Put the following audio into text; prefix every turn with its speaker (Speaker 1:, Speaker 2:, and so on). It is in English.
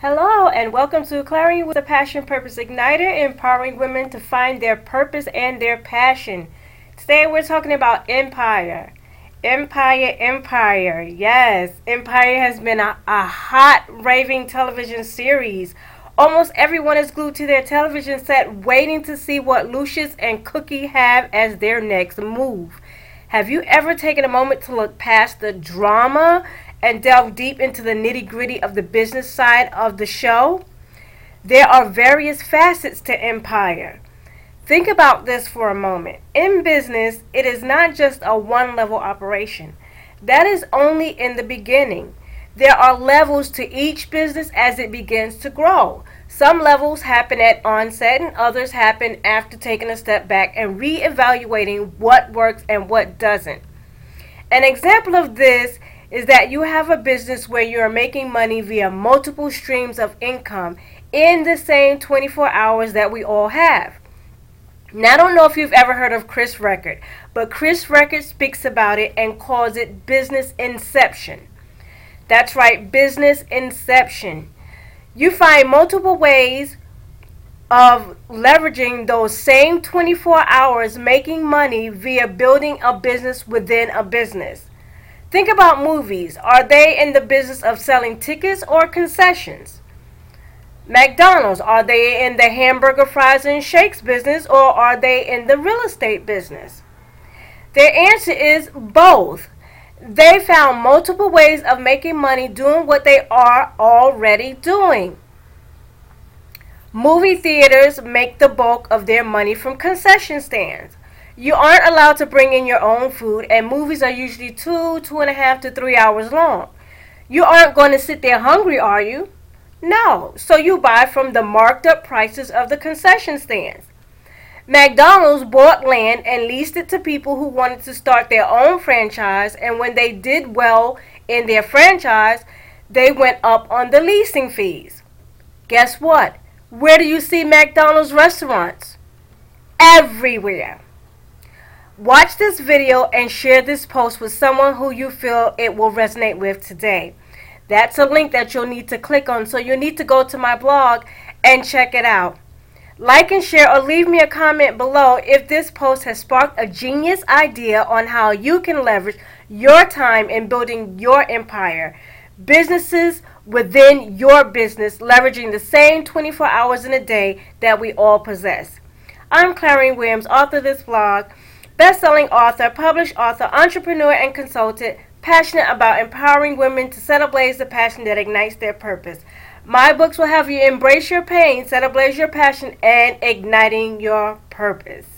Speaker 1: Hello, and welcome to Clarion with a Passion Purpose Igniter, empowering women to find their purpose and their passion. Today we're talking about Empire. Empire, Empire. Yes, Empire has been a, a hot, raving television series. Almost everyone is glued to their television set waiting to see what Lucious and Cookie have as their next move. Have you ever taken a moment to look past the drama and delve deep into the nitty gritty of the business side of the show, there are various facets to Empire. Think about this for a moment. In business, it is not just a one level operation, that is only in the beginning. There are levels to each business as it begins to grow. Some levels happen at onset, and others happen after taking a step back and re evaluating what works and what doesn't. An example of this is that you have a business where you are making money via multiple streams of income in the same 24 hours that we all have. Now, I don't know if you've ever heard of Chris Record, but Chris Record speaks about it and calls it business inception. That's right, business inception. You find multiple ways of leveraging those same 24 hours making money via building a business within a business. Think about movies. Are they in the business of selling tickets or concessions? McDonald's, are they in the hamburger, fries, and shakes business or are they in the real estate business? Their answer is both. They found multiple ways of making money doing what they are already doing. Movie theaters make the bulk of their money from concession stands. You aren't allowed to bring in your own food, and movies are usually two, two and a half to three hours long. You aren't going to sit there hungry, are you? No. So you buy from the marked up prices of the concession stands. McDonald's bought land and leased it to people who wanted to start their own franchise, and when they did well in their franchise, they went up on the leasing fees. Guess what? Where do you see McDonald's restaurants? Everywhere. Watch this video and share this post with someone who you feel it will resonate with today. That's a link that you'll need to click on, so you need to go to my blog and check it out. Like and share or leave me a comment below if this post has sparked a genius idea on how you can leverage your time in building your empire. Businesses within your business, leveraging the same 24 hours in a day that we all possess. I'm Clarion Williams, author of this blog best-selling author, published author, entrepreneur, and consultant, passionate about empowering women to set ablaze the passion that ignites their purpose. My books will have you embrace your pain, set ablaze your passion, and igniting your purpose.